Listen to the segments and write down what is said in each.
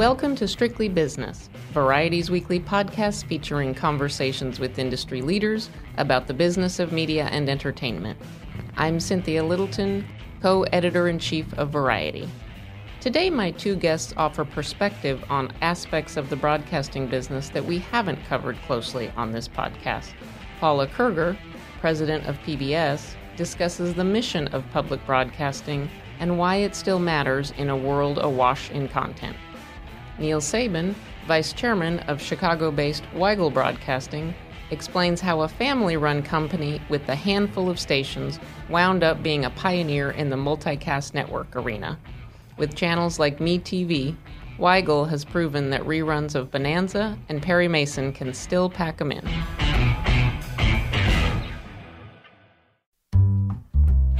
Welcome to Strictly Business, Variety's weekly podcast featuring conversations with industry leaders about the business of media and entertainment. I'm Cynthia Littleton, co editor in chief of Variety. Today, my two guests offer perspective on aspects of the broadcasting business that we haven't covered closely on this podcast. Paula Kerger, president of PBS, discusses the mission of public broadcasting and why it still matters in a world awash in content. Neal Sabin, vice chairman of Chicago based Weigel Broadcasting, explains how a family run company with a handful of stations wound up being a pioneer in the multicast network arena. With channels like MeTV, Weigel has proven that reruns of Bonanza and Perry Mason can still pack 'em in.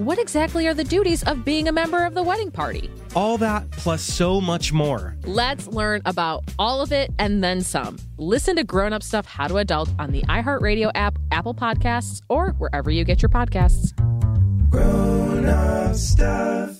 what exactly are the duties of being a member of the wedding party? All that plus so much more. Let's learn about all of it and then some. Listen to Grown Up Stuff How to Adult on the iHeartRadio app, Apple Podcasts, or wherever you get your podcasts. Grown up stuff.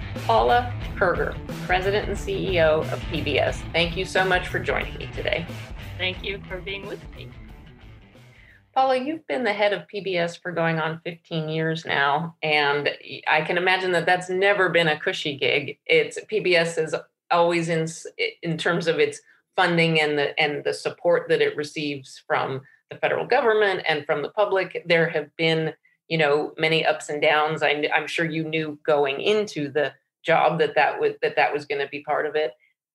Paula Kerger, President and CEO of PBS. Thank you so much for joining me today. Thank you for being with me. Paula, you've been the head of PBS for going on 15 years now, and I can imagine that that's never been a cushy gig. It's PBS is always in in terms of its funding and the and the support that it receives from the federal government and from the public. There have been, you know, many ups and downs. I, I'm sure you knew going into the job that that was that that was going to be part of it.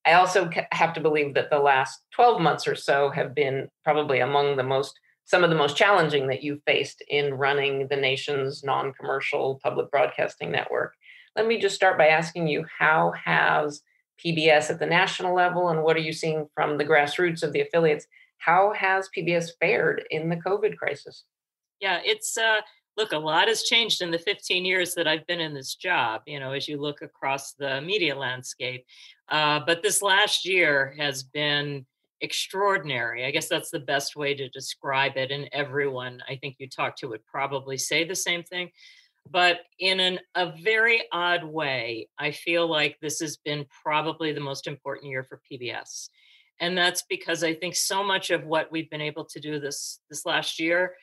I also have to believe that the last 12 months or so have been probably among the most some of the most challenging that you've faced in running the nation's non-commercial public broadcasting network. Let me just start by asking you how has PBS at the national level and what are you seeing from the grassroots of the affiliates? How has PBS fared in the COVID crisis? Yeah, it's uh look, a lot has changed in the 15 years that I've been in this job, you know, as you look across the media landscape. Uh, but this last year has been extraordinary. I guess that's the best way to describe it. And everyone I think you talk to would probably say the same thing. But in an, a very odd way, I feel like this has been probably the most important year for PBS. And that's because I think so much of what we've been able to do this this last year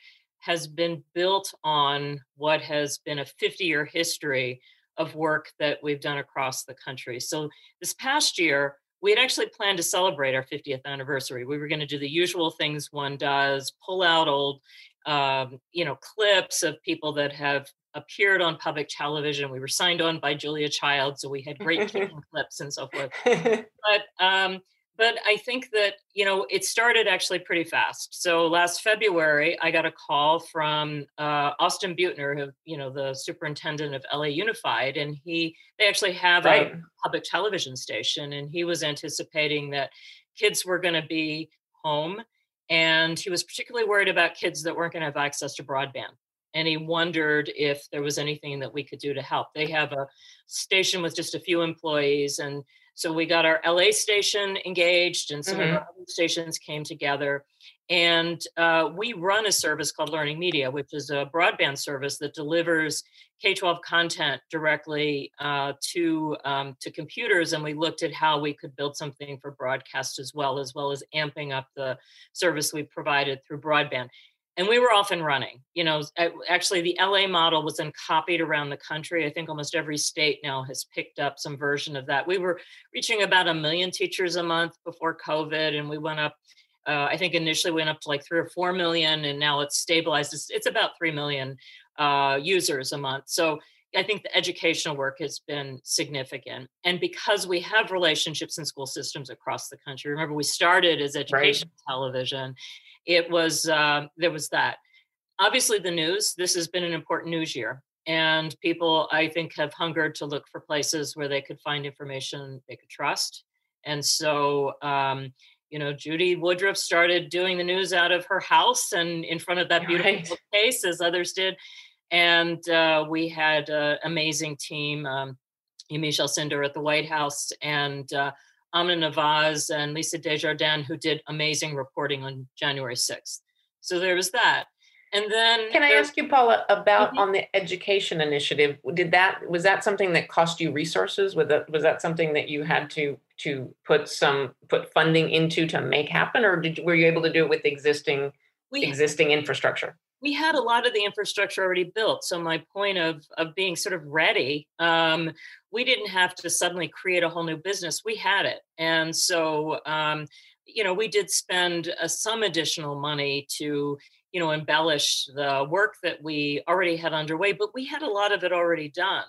has been built on what has been a 50 year history of work that we've done across the country. So this past year, we had actually planned to celebrate our 50th anniversary. We were going to do the usual things one does, pull out old, um, you know, clips of people that have appeared on public television. We were signed on by Julia Child, so we had great clips and so forth. But um, but I think that you know it started actually pretty fast. So last February, I got a call from uh, Austin Beutner, who you know the superintendent of LA Unified, and he they actually have right. a public television station, and he was anticipating that kids were going to be home, and he was particularly worried about kids that weren't going to have access to broadband. and he wondered if there was anything that we could do to help. They have a station with just a few employees, and so we got our LA station engaged, and some Mhm. of our other stations came together. And uh, we run a service called Learning Media, which is a broadband service that delivers K 12 content directly uh, to, um, to computers. And we looked at how we could build something for broadcast as well, as well as amping up the service we provided through broadband. And we were off and running. You know, actually, the LA model was then copied around the country. I think almost every state now has picked up some version of that. We were reaching about a million teachers a month before COVID, and we went up uh, I think initially went up to like three or four million, and now it's stabilized. It's, it's about three million uh, users a month. So I think the educational work has been significant. And because we have relationships in school systems across the country, remember we started as education television, it was uh, there was that. Obviously, the news. This has been an important news year. And people, I think, have hungered to look for places where they could find information they could trust. And so, um, you know, Judy Woodruff started doing the news out of her house and in front of that beautiful Right. bookcase, as others did. And uh, we had an amazing team, um, Yamiche Alcindor at the White House, and uh, Amna Nawaz and Lisa Desjardins, who did amazing reporting on January 6th. So there was that. And then Can I ask you, Paula, about Mhm. on the education initiative? Did that was that something that cost you resources? Was that was that something that you had to to put some put funding into to make happen, or did were you able to do it with existing we, existing infrastructure? we had a lot of the infrastructure already built. So my point of of being sort of ready, um, we didn't have to suddenly create a whole new business. We had it, and so um, you know we did spend uh, some additional money to you know embellish the work that we already had underway, but we had a lot of it already done,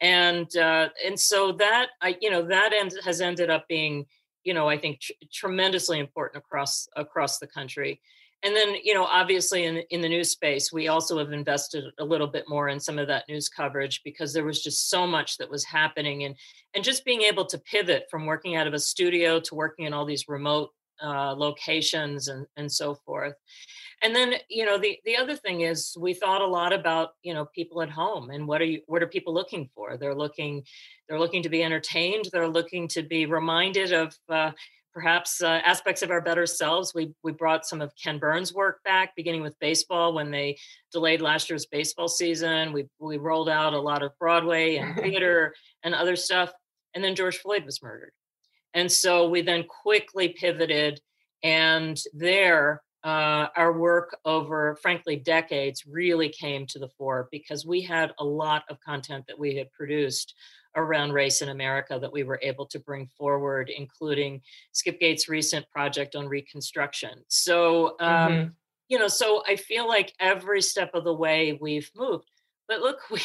and uh, and so that I you know that end has ended up being you know I think tr- tremendously important across across the country and then you know obviously in in the news space we also have invested a little bit more in some of that news coverage because there was just so much that was happening and and just being able to pivot from working out of a studio to working in all these remote uh, locations and and so forth. And then you know the the other thing is we thought a lot about you know people at home and what are you what are people looking for? They're looking they're looking to be entertained. They're looking to be reminded of uh, perhaps uh, aspects of our better selves. We we brought some of Ken Burns' work back, beginning with baseball when they delayed last year's baseball season. We we rolled out a lot of Broadway and theater and other stuff, and then George Floyd was murdered, and so we then quickly pivoted, and there. Uh, our work over, frankly, decades really came to the fore because we had a lot of content that we had produced around race in America that we were able to bring forward, including Skip Gates' recent project on Reconstruction. So, um, Mhm. you know, so I feel like every step of the way we've moved. But look, we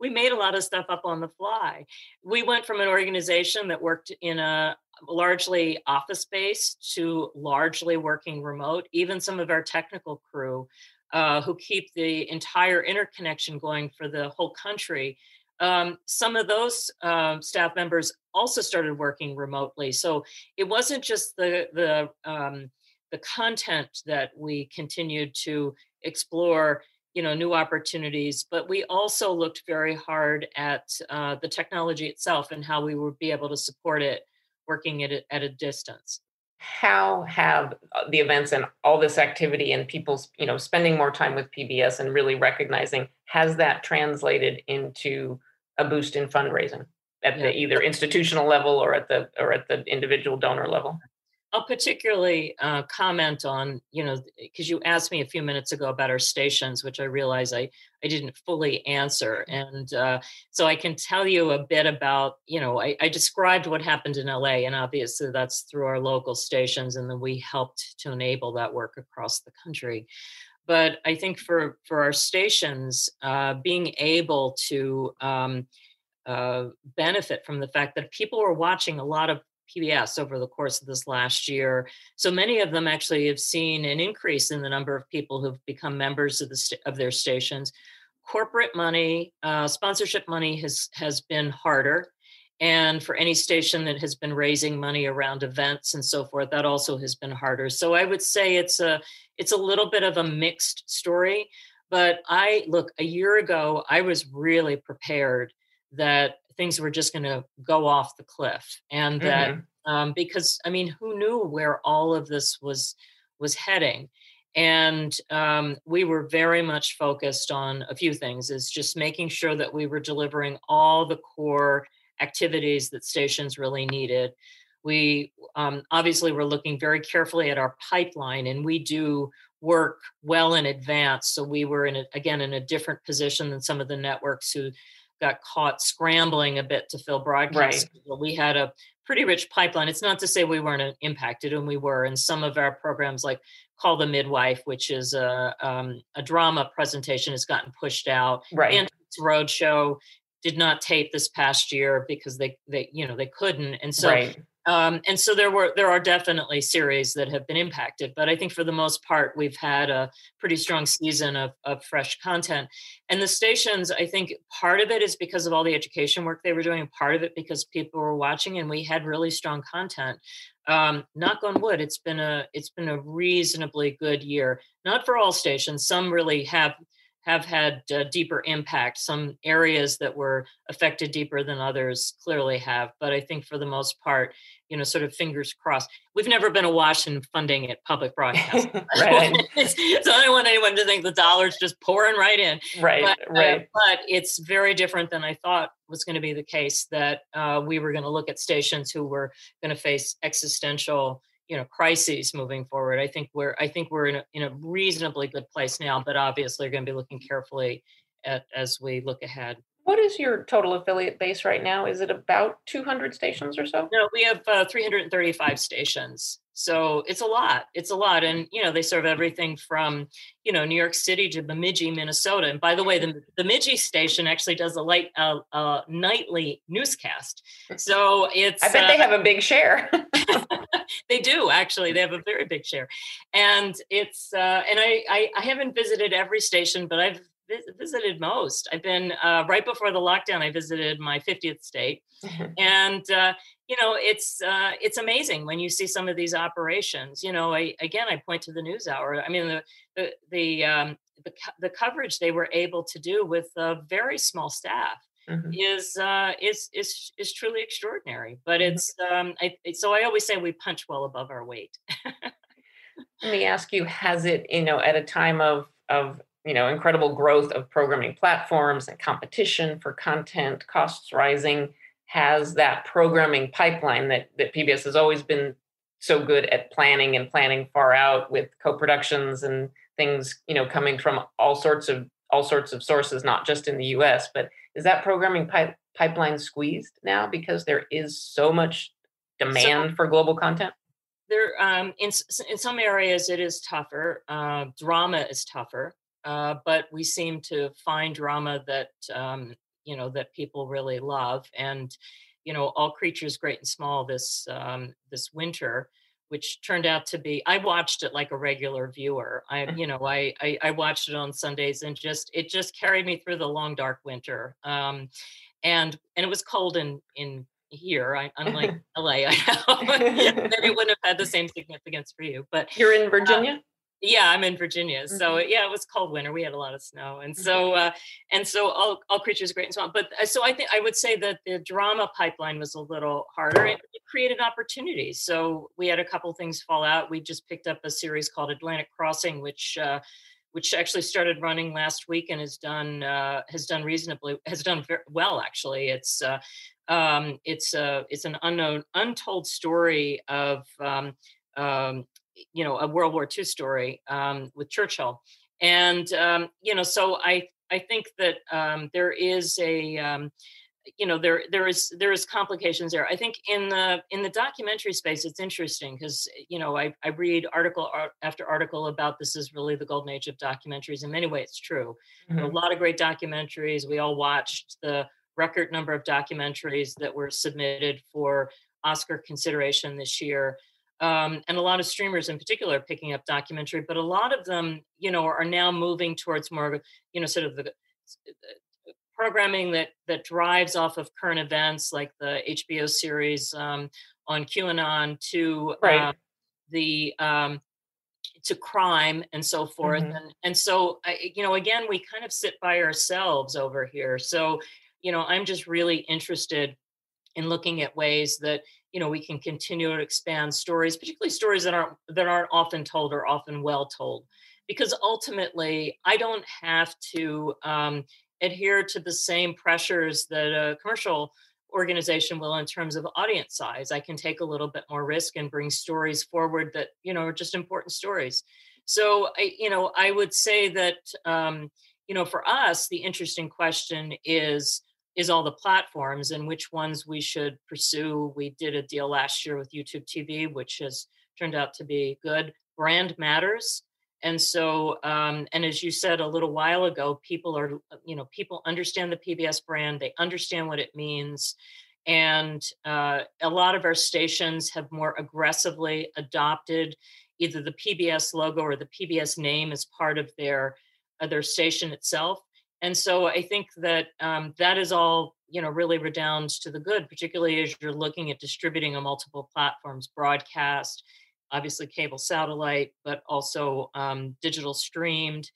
we made a lot of stuff up on the fly. We went from an organization that worked in a largely office based to largely working remote. Even some of our technical crew, uh, who keep the entire interconnection going for the whole country, um, some of those um, staff members also started working remotely. So it wasn't just the the um, the content that we continued to explore, you know, new opportunities, but we also looked very hard at uh, the technology itself and how we would be able to support it working at a, at a distance. How have uh, the events and all this activity and people's you know spending more time with PBS and really recognizing has that translated into a boost in fundraising at Yeah. the either institutional level or at the or at the individual donor level? I'll particularly uh, comment on, you know, because you asked me a few minutes ago about our stations, which I realize I, I didn't fully answer. And uh, so I can tell you a bit about, you know, I, I described what happened in LA, and obviously that's through our local stations, and then we helped to enable that work across the country. But I think for for our stations, uh, being able to um, uh, benefit from the fact that people were watching a lot of PBS over the course of this last year. So many of them actually have seen an increase in the number of people who've become members of the sta- of their stations. Corporate money, uh, sponsorship money has has been harder, and for any station that has been raising money around events and so forth, that also has been harder. So I would say it's a it's a little bit of a mixed story. But I look a year ago, I was really prepared that things were just going to go off the cliff, and that Mm-hmm. um, because I mean, who knew where all of this was was heading? And um, we were very much focused on a few things: is just making sure that we were delivering all the core activities that stations really needed. We um, obviously were looking very carefully at our pipeline, and we do work well in advance. So we were in a, again in a different position than some of the networks who got caught scrambling a bit to fill broadcast. Well, We had a pretty rich pipeline. It's not to say we weren't uh, impacted, and we were. And some of our programs, like Call the Midwife, which is a um, a drama presentation, has gotten pushed out. Right. And Roadshow did not tape this past year because they they you know they couldn't, and so right. um, and so there were there are definitely series that have been impacted, but I think for the most part we've had a pretty strong season of of fresh content. And the stations, I think part of it is because of all the education work they were doing, part of it because people were watching, and we had really strong content. Um, knock on wood, it's been a it's been a reasonably good year. Not for all stations, some really have have had uh, deeper impact. Some areas that were affected deeper than others clearly have, but I think for the most part, you know, sort of fingers crossed. We've never been awash in funding at public broadcast. right. so I don't want anyone to think the dollars just pouring right in. Right. But, uh, right. but it's very different than I thought was going to be the case. That uh, we were going to look at stations who were going to face existential, you know, crises moving forward. I think we're I think we're in a, in a reasonably good place now, but obviously, we're going to be looking carefully at as we look ahead. What is your total affiliate base right now? Is it about 200 stations or so? No, we have uh, 335 stations. So it's a lot. It's a lot. And, you know, they serve everything from, you know, New York City to Bemidji, Minnesota. And by the way, the Bemidji station actually does a light, uh, uh, nightly newscast. So it's. I bet they have a big share. they do actually. They have a very big share, and it's uh, and I, I I haven't visited every station, but I've visited most. I've been uh, right before the lockdown. I visited my 50th state, and uh, you know it's uh, it's amazing when you see some of these operations. You know, I again I point to the news hour. I mean the the the um, the, the coverage they were able to do with a very small staff Mhm. is uh, is is is truly extraordinary. But Mhm. it's um, I, so I always say we punch well above our weight. Let me ask you, has it, you know, at a time of of you know incredible growth of programming platforms and competition for content, costs rising, has that programming pipeline that that PBS has always been so good at planning and planning far out with co-productions and things, you know, coming from all sorts of all sorts of sources, not just in the US, but is that programming pipe, pipeline squeezed now because there is so much demand for global content? there um, in in some areas it is tougher. Uh, drama is tougher, uh, but we seem to find drama that um, you know that people really love, and you know, all creatures great and small this um, this winter. Which turned out to be, I watched it like a regular viewer. I, you know, I, I I watched it on Sundays and just it just carried me through the long dark winter. Um, and and it was cold in in here. I, unlike LA, I know that it wouldn't have had the same significance for you. But You're in Virginia? Yeah, I'm in Virginia, so yeah, it was cold winter. We had a lot of snow, and so uh, and so all all creatures great and small. But uh, so I think I would say that the drama pipeline was a little harder. It, it created opportunities. So we had a couple things fall out. We just picked up a series called Atlantic Crossing, which. Uh, which actually started running last week and has done uh, has done reasonably has done very well actually. It's uh, um, it's uh, it's an unknown untold story of um, um, you know a World War II story um, with Churchill, and um, you know so I I think that um, there is a um, you know there there is there is complications there. I think in the in the documentary space it's interesting because you know I I read article after article about this is really the golden age of documentaries. In many ways, it's true. Are a lot of great documentaries. We all watched the record number of documentaries that were submitted for Oscar consideration this year. Um, and a lot of streamers in particular are picking up documentary, but a lot of them, you know, are now moving towards more, you know, sort of the programming that that drives off of current events, like the HBO series um, on QAnon, to Right. uh, the um, to crime and so forth Mhm. and and so I, you know again we kind of sit by ourselves over here so you know i'm just really interested in looking at ways that you know we can continue to expand stories particularly stories that aren't that aren't often told or often well told. Because ultimately i don't have to um, adhere to the same pressures that a commercial organization will in terms of audience size. I can take a little bit more risk and bring stories forward that you know are just important stories. So i you know i would say that um, you know for us the interesting question is is all the platforms and which ones we should pursue. We did a deal last year with youtube tv which has turned out to be good. Brand matters. And so um, and as you said a little while ago people are you know people understand the pbs brand they understand what it means. And uh, a lot of our stations have more aggressively adopted either the pbs logo or the pbs name as part of their uh, their station itself and so i think that um, that is all you know really redounds to the good particularly as you're looking at distributing on multiple platforms broadcast obviously cable satellite, but also um, digital streamed,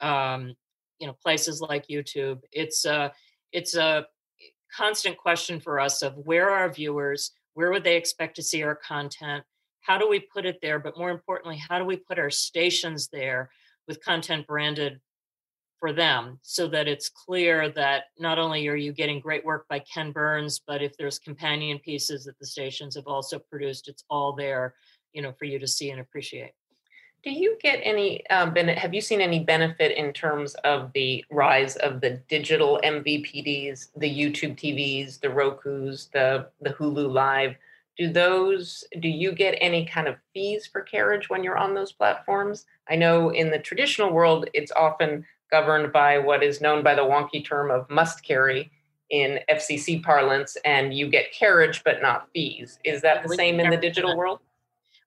um, you know, places like YouTube. It's a it's a constant question for us of where are our viewers, where would they expect to see our content, how do we put it there, but more importantly, how do we put our stations there with content branded for them so that it's clear that not only are you getting great work by Ken Burns, but if there's companion pieces that the stations have also produced, it's all there you know for you to see and appreciate Do you get any um, benefit? Have you seen any benefit in terms of the rise of the digital MVPDs, the YouTube TVs, the Roku's, the the Hulu Live? Do those? Do you get any kind of fees for carriage when you're on those platforms? I know in the traditional world, it's often governed by what is known by the wonky term of must carry in FCC parlance, and you get carriage but not fees. Is that the We same in the digital but- world?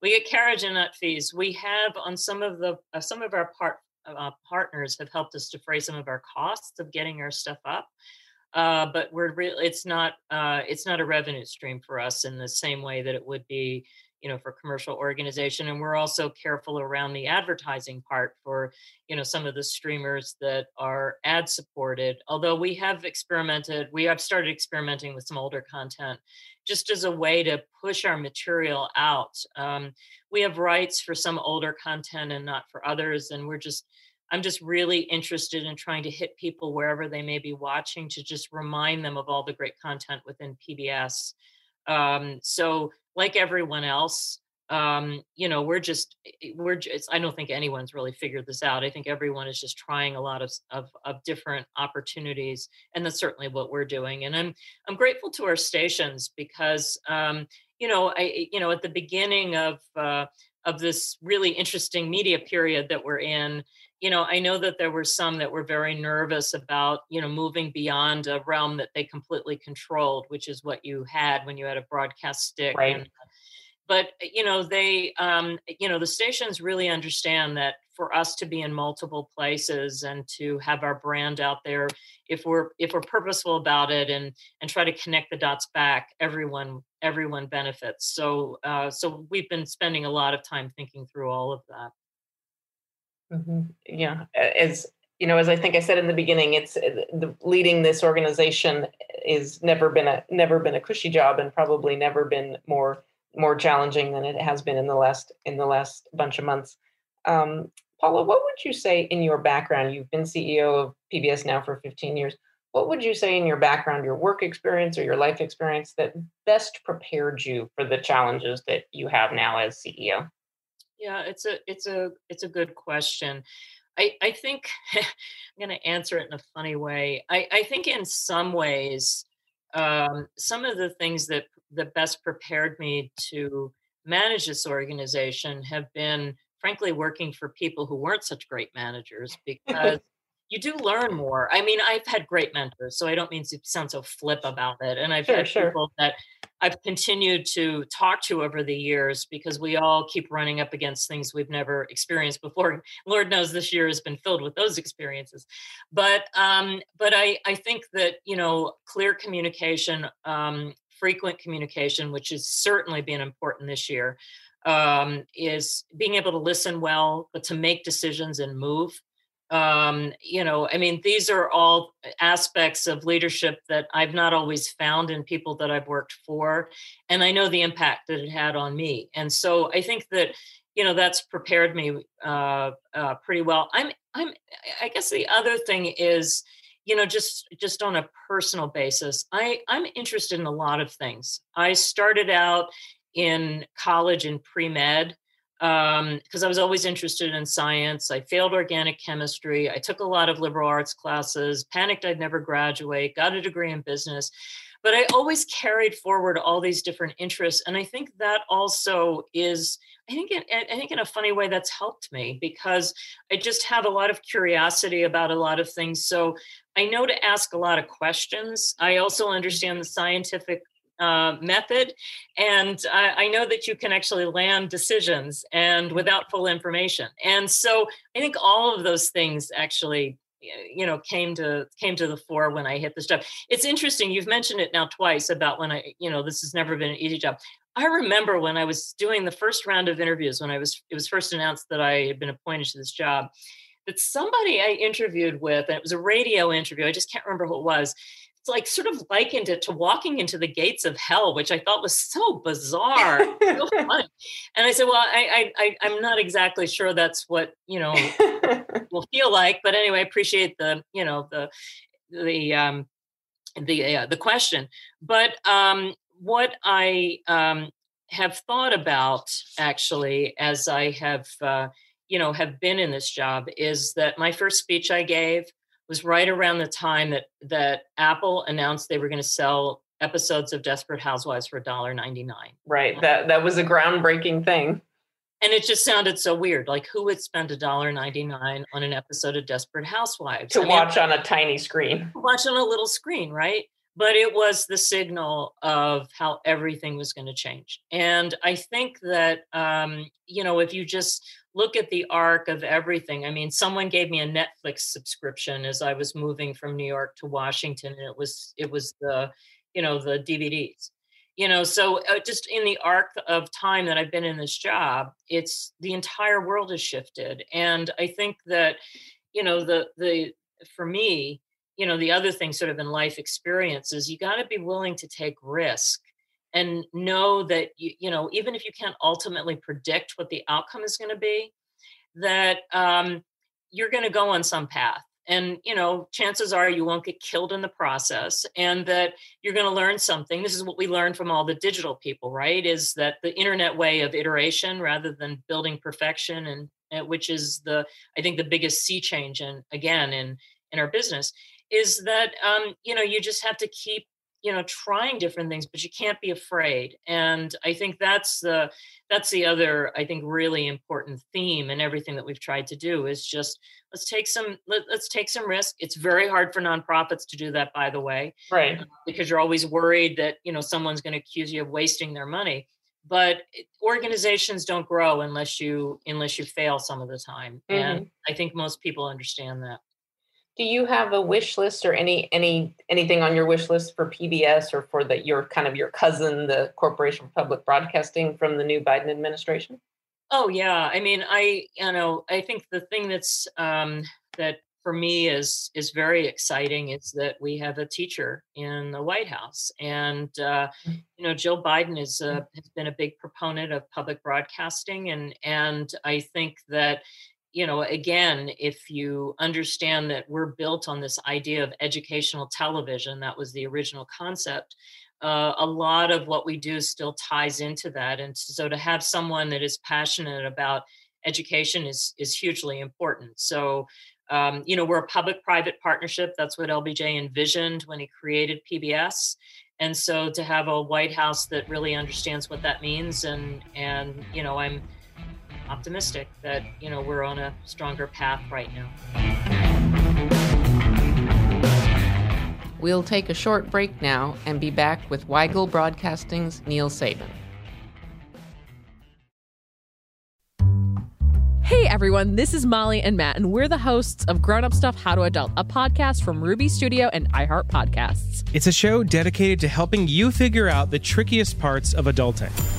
we get carriage and not fees we have on some of the uh, some of our part uh, partners have helped us defray some of our costs of getting our stuff up uh, but we're really it's not uh, it's not a revenue stream for us in the same way that it would be you know for commercial organization and we're also careful around the advertising part for you know some of the streamers that are ad supported. Although we have experimented we have started experimenting with some older content just as a way to push our material out. Um, we have rights for some older content and not for others and we're just i'm just really interested in trying to hit people wherever they may be watching to just remind them of all the great content within pbs um, so like everyone else um, you know we're just we're just i don't think anyone's really figured this out. I think everyone is just trying a lot of, of of different opportunities and that's certainly what we're doing and i'm i'm grateful to our stations because um, you know i you know at the beginning of uh, of this really interesting media period that we're in you know i know that there were some that were very nervous about you know moving beyond a realm that they completely controlled which is what you had when you had a broadcast stick Right. and, but you know they um, you know the stations really understand that for us to be in multiple places and to have our brand out there if we're if we're purposeful about it and and try to connect the dots back everyone everyone benefits so uh, so we've been spending a lot of time thinking through all of that Mhm. Yeah, as you know, as I think I said in the beginning, it's uh, the leading this organization is never been a never been a cushy job, and probably never been more more challenging than it has been in the last in the last bunch of months. Um, Paula, what would you say in your background? You've been CEO of PBS now for 15 years. What would you say in your background, your work experience or your life experience that best prepared you for the challenges that you have now as CEO? Yeah, it's a it's a it's a good question. I I think I'm going to answer it in a funny way. I I think in some ways, um, some of the things that that best prepared me to manage this organization have been, frankly, working for people who weren't such great managers because. You do learn more. I mean, I've had great mentors, so I don't mean to sound so flip about it. And I've Sure, had sure. people that I've continued to talk to over the years because we all keep running up against things we've never experienced before. Lord knows this year has been filled with those experiences. But um, but I I think that you know clear communication, um, frequent communication, which has certainly been important this year. um, is being able to listen well, but to make decisions and move. Um, you know, I mean, these are all aspects of leadership that I've not always found in people that I've worked for. And I know the impact that it had on me. And so I think that, you know, that's prepared me uh, uh, pretty well. I'm, I'm, I guess the other thing is, you know just just on a personal basis i i'm interested in a lot of things i started out in college in pre-med because um, I was always interested in science. I failed organic chemistry. I took a lot of liberal arts classes, panicked I'd never graduate, got a degree in business. But I always carried forward all these different interests. And I think that also is, I think, in, I think in a funny way, that's helped me because I just have a lot of curiosity about a lot of things. So I know to ask a lot of questions. I also understand the scientific uh, method. And I, I, know that you can actually land decisions and without full information. And so I think all of those things actually you know came to came to the fore when i hit the job it's interesting you've mentioned it now twice about when i you know this has never been an easy job i remember when i was doing the first round of interviews when i was it was first announced that i had been appointed to this job that somebody i interviewed with and it was a radio interview i just can't remember who it was like sort of likened it to walking into the gates of hell, which I thought was so bizarre, so funny. And I said, well, I, I, I, am not exactly sure that's what you know will feel like, but anyway, I appreciate the, you know, the, the, um, the, uh, the question. But um, what I um, have thought about actually, as I have, uh, you know, have been in this job, is that my first speech I gave was right around the time that that Apple announced they were going to sell episodes of Desperate Housewives for $1.99. Right. That that was a groundbreaking thing. And it just sounded so weird. Like who would spend $1.99 on an episode of Desperate Housewives? To I mean, watch on a tiny screen. Watch on a little screen, right? But it was the signal of how everything was going to change. And I think that, um, you know, if you just look at the arc of everything. I mean, someone gave me a Netflix subscription as I was moving from New York to Washington, and it was it was the you know the DVDs. You know, so uh, just in the arc of time that I've been in this job, it's the entire world has shifted, and I think that you know the the for me, you know, the other thing sort of in life experiences, you got to be willing to take risk and know that you, you know even if you can't ultimately predict what the outcome is going to be that um, you're going to go on some path. And you know chances are you won't get killed in the process and that you're going to learn something. This is what we learned from all the digital people right is that the internet way of iteration rather than building perfection and, which is the i think the biggest sea change and again in in our business is that um, you know you just have to keep you know trying different things but you can't be afraid and i think that's the that's the other i think really important theme in everything that we've tried to do is just let's take some let, us take some risk. It's very hard for nonprofits to do that by the way right. because you're always worried that you know someone's going to accuse you of wasting their money but organizations don't grow unless you unless you fail some of the time mm-hmm. and i think most people understand that do you have a wish list or any any anything on your wish list for PBS or for the your kind of your cousin, the Corporation for Public Broadcasting from the new Biden administration? Oh yeah, I mean, I you know, I think the thing that's um, that for me is is very exciting is that we have a teacher in the White House, and uh, you know, Jill Biden is a, has been a big proponent of public broadcasting, and and I think that you know, again, if you understand that we're built on this idea of educational television, that was the original concept. Uh, a lot of what we do still ties into that, and so to have someone that is passionate about education is is hugely important. So, um, you know, we're a public-private partnership. That's what LBJ envisioned when he created PBS, and so to have a White House that really understands what that means, and and you know, I'm optimistic that you know we're on a stronger path right now. We'll take a short break now and be back with Weigel Broadcasting's Neal Sabin. Hey everyone, this is Molly and Matt, and we're the hosts of Grown Up Stuff How to Adult, a podcast from Ruby Studio and iHeart Podcasts. It's a show dedicated to helping you figure out the trickiest parts of adulting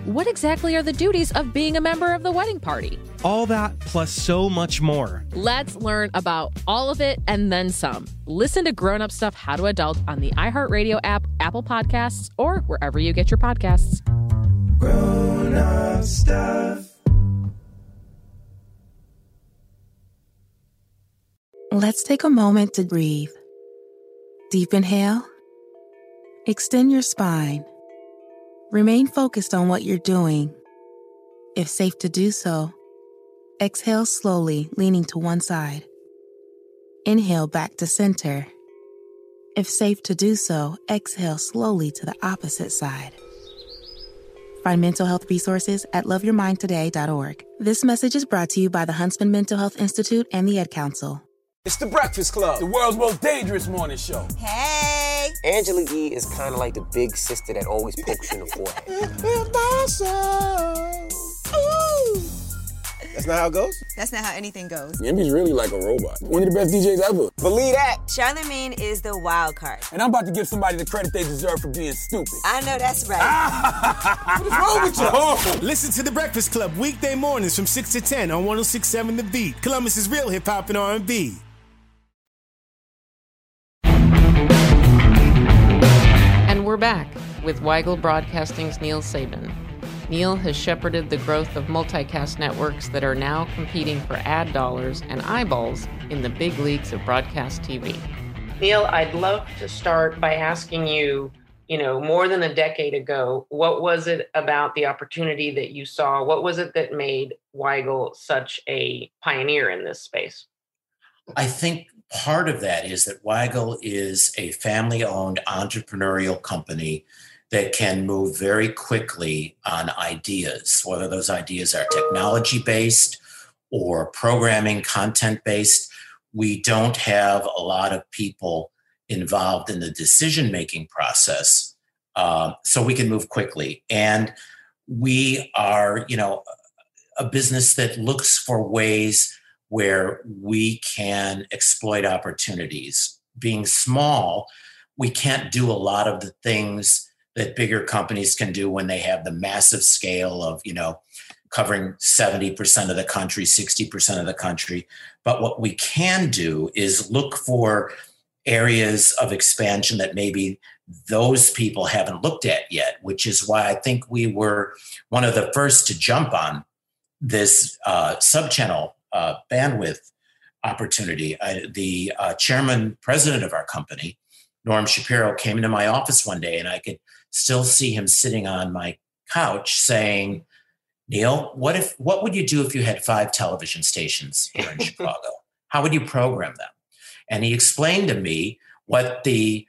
what exactly are the duties of being a member of the wedding party? All that plus so much more. Let's learn about all of it and then some. Listen to Grown Up Stuff How to Adult on the iHeartRadio app, Apple Podcasts, or wherever you get your podcasts. Grown up stuff. Let's take a moment to breathe. Deep inhale. Extend your spine. Remain focused on what you're doing. If safe to do so, exhale slowly, leaning to one side. Inhale back to center. If safe to do so, exhale slowly to the opposite side. Find mental health resources at loveyourmindtoday.org. This message is brought to you by the Huntsman Mental Health Institute and the Ad Council. It's the Breakfast Club, the world's most dangerous morning show. Hey! Angela Yee is kind of like the big sister that always pokes you in the forehead. That's not how it goes? That's not how anything goes. Yemi's really like a robot. One of the best DJs ever. Believe that. Charlemagne is the wild card. And I'm about to give somebody the credit they deserve for being stupid. I know that's right. what is wrong with you? Oh. Listen to The Breakfast Club weekday mornings from 6 to 10 on 1067 The Beat. Columbus's real hip hop and R&B. We're back with Weigel Broadcasting's Neal Sabin. Neal has shepherded the growth of multicast networks that are now competing for ad dollars and eyeballs in the big leagues of broadcast TV. Neal, I'd love to start by asking you, you know, more than a decade ago, what was it about the opportunity that you saw? What was it that made Weigel such a pioneer in this space? I think part of that is that Weigel is a family owned entrepreneurial company that can move very quickly on ideas, whether those ideas are technology based or programming content based. We don't have a lot of people involved in the decision making process, uh, so we can move quickly. And we are, you know, a business that looks for ways where we can exploit opportunities. Being small, we can't do a lot of the things that bigger companies can do when they have the massive scale of, you know, covering 70% of the country, 60% of the country. But what we can do is look for areas of expansion that maybe those people haven't looked at yet, which is why I think we were one of the first to jump on this uh, subchannel uh, bandwidth opportunity. I, the uh, chairman, president of our company, Norm Shapiro, came into my office one day and I could still see him sitting on my couch saying, Neal, what if what would you do if you had five television stations here in Chicago? How would you program them? And he explained to me what the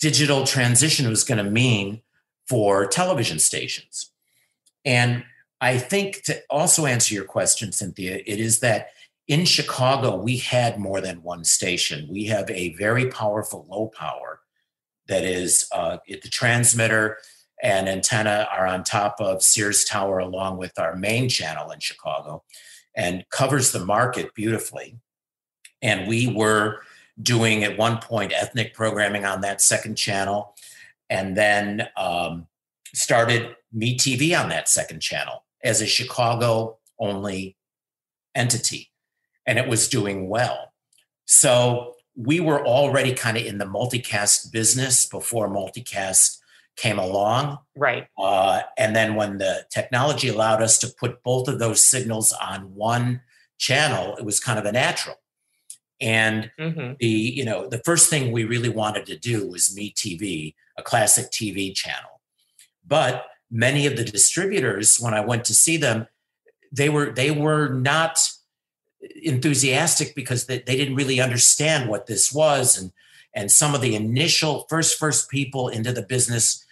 digital transition was going to mean for television stations. And I think to also answer your question, Cynthia, it is that in Chicago, we had more than one station. We have a very powerful low power that is uh, the transmitter and antenna are on top of Sears Tower along with our main channel in Chicago and covers the market beautifully. And we were doing at one point ethnic programming on that second channel and then um, started Me TV on that second channel as a Chicago only entity. And it was doing well. So we were already kind of in the multicast business before multicast came along. Right. Uh, and then when the technology allowed us to put both of those signals on one channel, it was kind of a natural. And mm-hmm. the you know the first thing we really wanted to do was Me TV, a classic TV channel. But many of the distributors, when I went to see them, they were they were not enthusiastic because they, they didn't really understand what this was and and some of the initial first first people into the business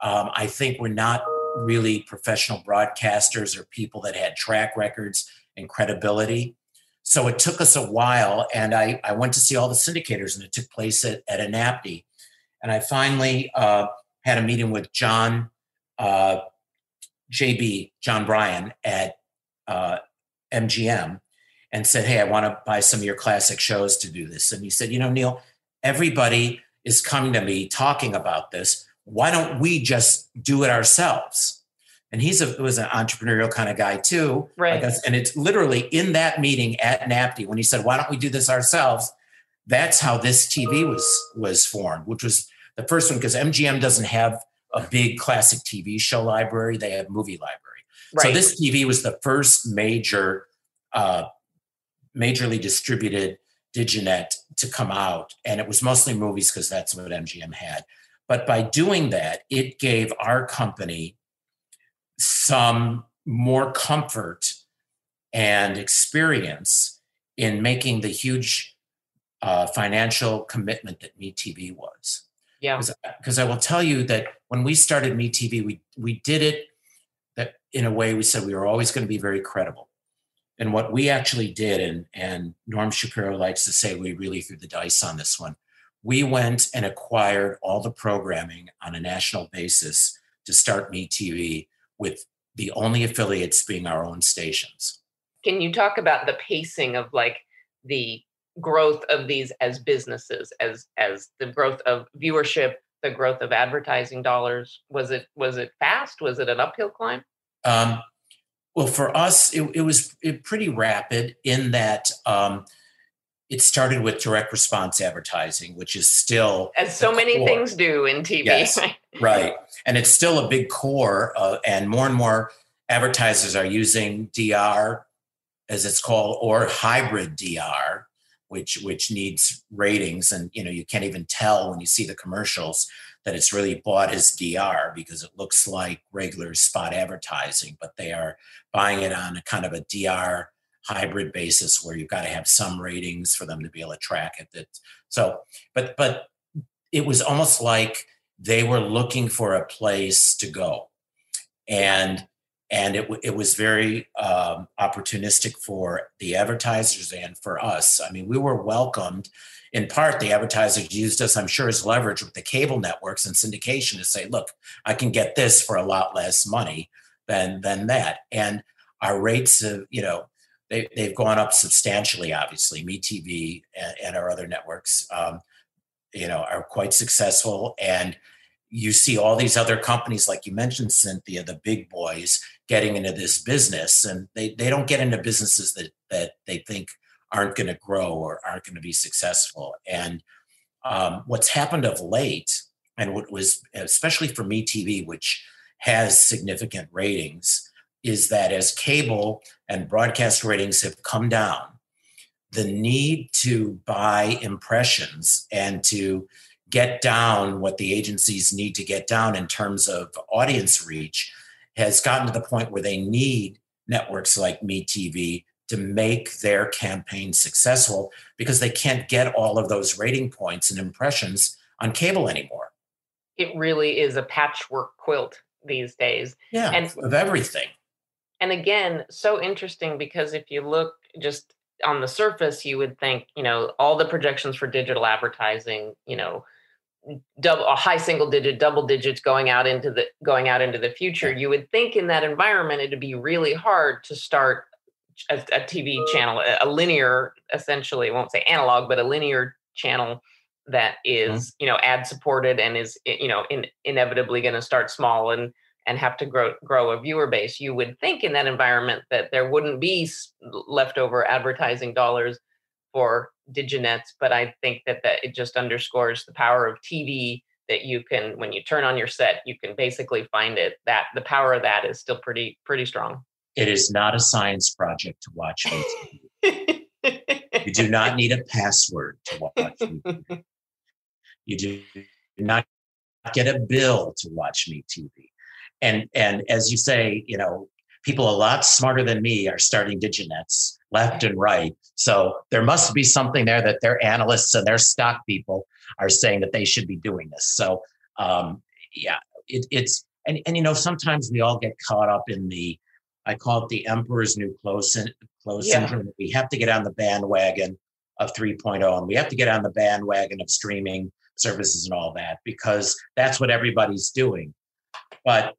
um, i think were not really professional broadcasters or people that had track records and credibility. So it took us a while, and I, I went to see all the syndicators, and it took place at, at NATPE. And I finally uh, had a meeting with John, uh, JB, John Bryan at uh, MGM, and said, Hey, I want to buy some of your classic shows to do this. And he said, You know, Neal, everybody is coming to me talking about this. Why don't we just do it ourselves? And he's a was an entrepreneurial kind of guy too. Right. and it's literally in that meeting at NATPE when he said, Why don't we do this ourselves? That's how this TV was was formed, which was the first one because MGM doesn't have a big classic TV show library. They have movie library. Right. So this TV was the first major, uh, majorly distributed diginet to come out, and it was mostly movies because that's what MGM had. But by doing that, it gave our company some more comfort and experience in making the huge uh, financial commitment that MeTV was. Yeah. Because I will tell you that when we started MeTV, we we did it that in a way we said we were always going to be very credible. And what we actually did, and and Norm Shapiro likes to say we really threw the dice on this one. We went and acquired all the programming on a national basis to start MeTV with the only affiliates being our own stations. Can you talk about the pacing of like the growth of these as businesses, as as the growth of viewership, the growth of advertising dollars? Was it was it fast? Was it an uphill climb? Um, well, for us, it, it was it pretty rapid in that um, it started with direct response advertising, which is still as so many core. things do in TV. Yes, right, and it's still a big core, uh, and more and more advertisers are using DR, as it's called, or hybrid DR, which which needs ratings, and you know you can't even tell when you see the commercials that it's really bought as DR because it looks like regular spot advertising, but they are buying it on a kind of a DR hybrid basis where you've got to have some ratings for them to be able to track it. That so, but but it was almost like they were looking for a place to go, and and it it was very um, opportunistic for the advertisers and for us. I mean, we were welcomed. In part, the advertisers used us, I'm sure, as leverage with the cable networks and syndication to say, "Look, I can get this for a lot less money than than that." And our rates of, you know, they, they've gone up substantially, obviously. MeTV and, and our other networks, um, you know, are quite successful. And you see all these other companies, like you mentioned, Cynthia, the big boys getting into this business. And they, they don't get into businesses that, that they think aren't going to grow or aren't going to be successful. And um, what's happened of late, and what was especially for MeTV, which has significant ratings, is that as cable and broadcast ratings have come down, the need to buy impressions and to get down what the agencies need to get down in terms of audience reach has gotten to the point where they need networks like MeTV to make their campaign successful because they can't get all of those rating points and impressions on cable anymore. It really is a patchwork quilt these days. Yeah, and of everything and again so interesting because if you look just on the surface you would think you know all the projections for digital advertising you know double a high single digit double digits going out into the going out into the future you would think in that environment it'd be really hard to start a, a tv channel a linear essentially I won't say analog but a linear channel that mm-hmm. mm-hmm. you know ad supported and is you know in, inevitably going to start small and and have to grow grow a viewer base you would think in that environment that there wouldn't be leftover advertising dollars for diginets but i think that that it just underscores the power of tv that you can when you turn on your set you can basically find it that the power of that is still pretty pretty strong. It is not a science project to watch TV. you do not need a password to watch me you do not get a bill to watch MeTV and and as you say you know people a lot smarter than me are starting diginets left and right so there must be something there that their analysts and their stock people are saying that they should be doing this so um, yeah it, it's and and you know sometimes we all get caught up in the I call it the emperor's new clothes clothes Yeah. syndrome. We have to get on the bandwagon of 3.0 and we have to get on the bandwagon of streaming services and all that because that's what everybody's doing. But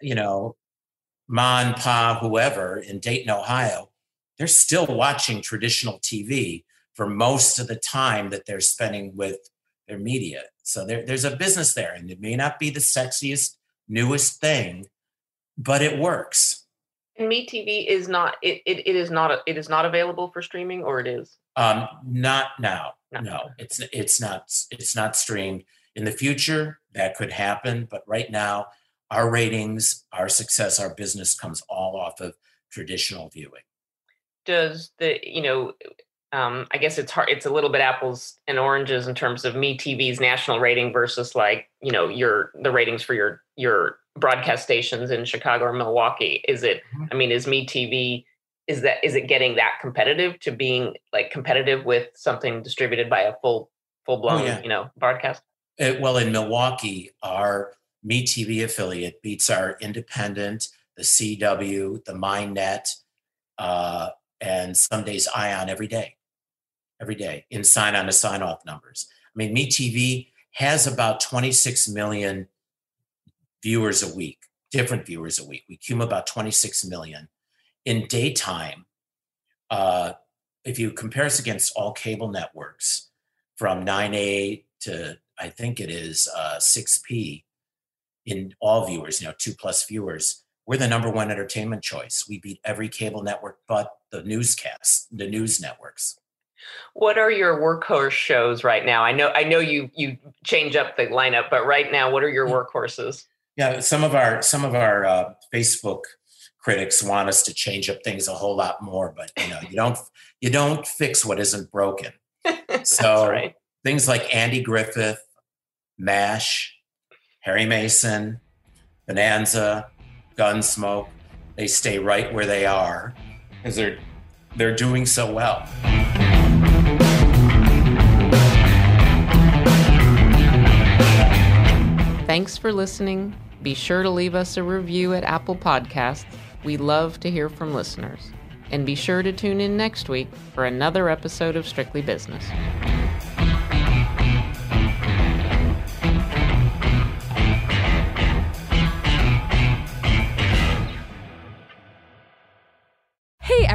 you know, ma and pa, whoever in Dayton, Ohio, they're still watching traditional TV for most of the time that they're spending with their media. So there, there's a business there, and it may not be the sexiest, newest thing, but it works. And MeTV is not it, it, it is not it is not available for streaming or it is. Um, not now. No, it's it's not it's not streamed. In the future, that could happen, but right now, our ratings, our success, our business comes all off of traditional viewing. Does the you know um, I guess it's hard. It's a little bit apples and oranges in terms of MeTV's national rating versus like you know your the ratings for your your broadcast stations in Chicago or Milwaukee. Is it? I mean, is MeTV is that is it getting that competitive to being like competitive with something distributed by a full full blown yeah. you know broadcast? Uh, well, in Milwaukee, our MeTV affiliate beats our independent, the CW, the MyNet, uh, and some days Ion every day, every day in sign on to sign off numbers. I mean, MeTV has about 26 million viewers a week, different viewers a week. We cume about 26 million. In daytime, uh, if you compare us against all cable networks from 9A to I think it is uh, 6P in all viewers, you know, two plus viewers, we're the number one entertainment choice. We beat every cable network but the newscasts, the news networks. What are your workhorse shows right now? I know I know you you change up the lineup, but right now, what are your workhorses? Yeah, some of our some of our uh, Facebook critics want us to change up things a whole lot more, but you know, you don't you don't fix what isn't broken. So things like Andy Griffith, MASH, Perry Mason, Bonanza, Gunsmoke, they stay right where they are because they're they're doing so well. Thanks for listening. Be sure to leave us a review at Apple Podcasts. We love to hear from listeners. And be sure to tune in next week for another episode of Strictly Business.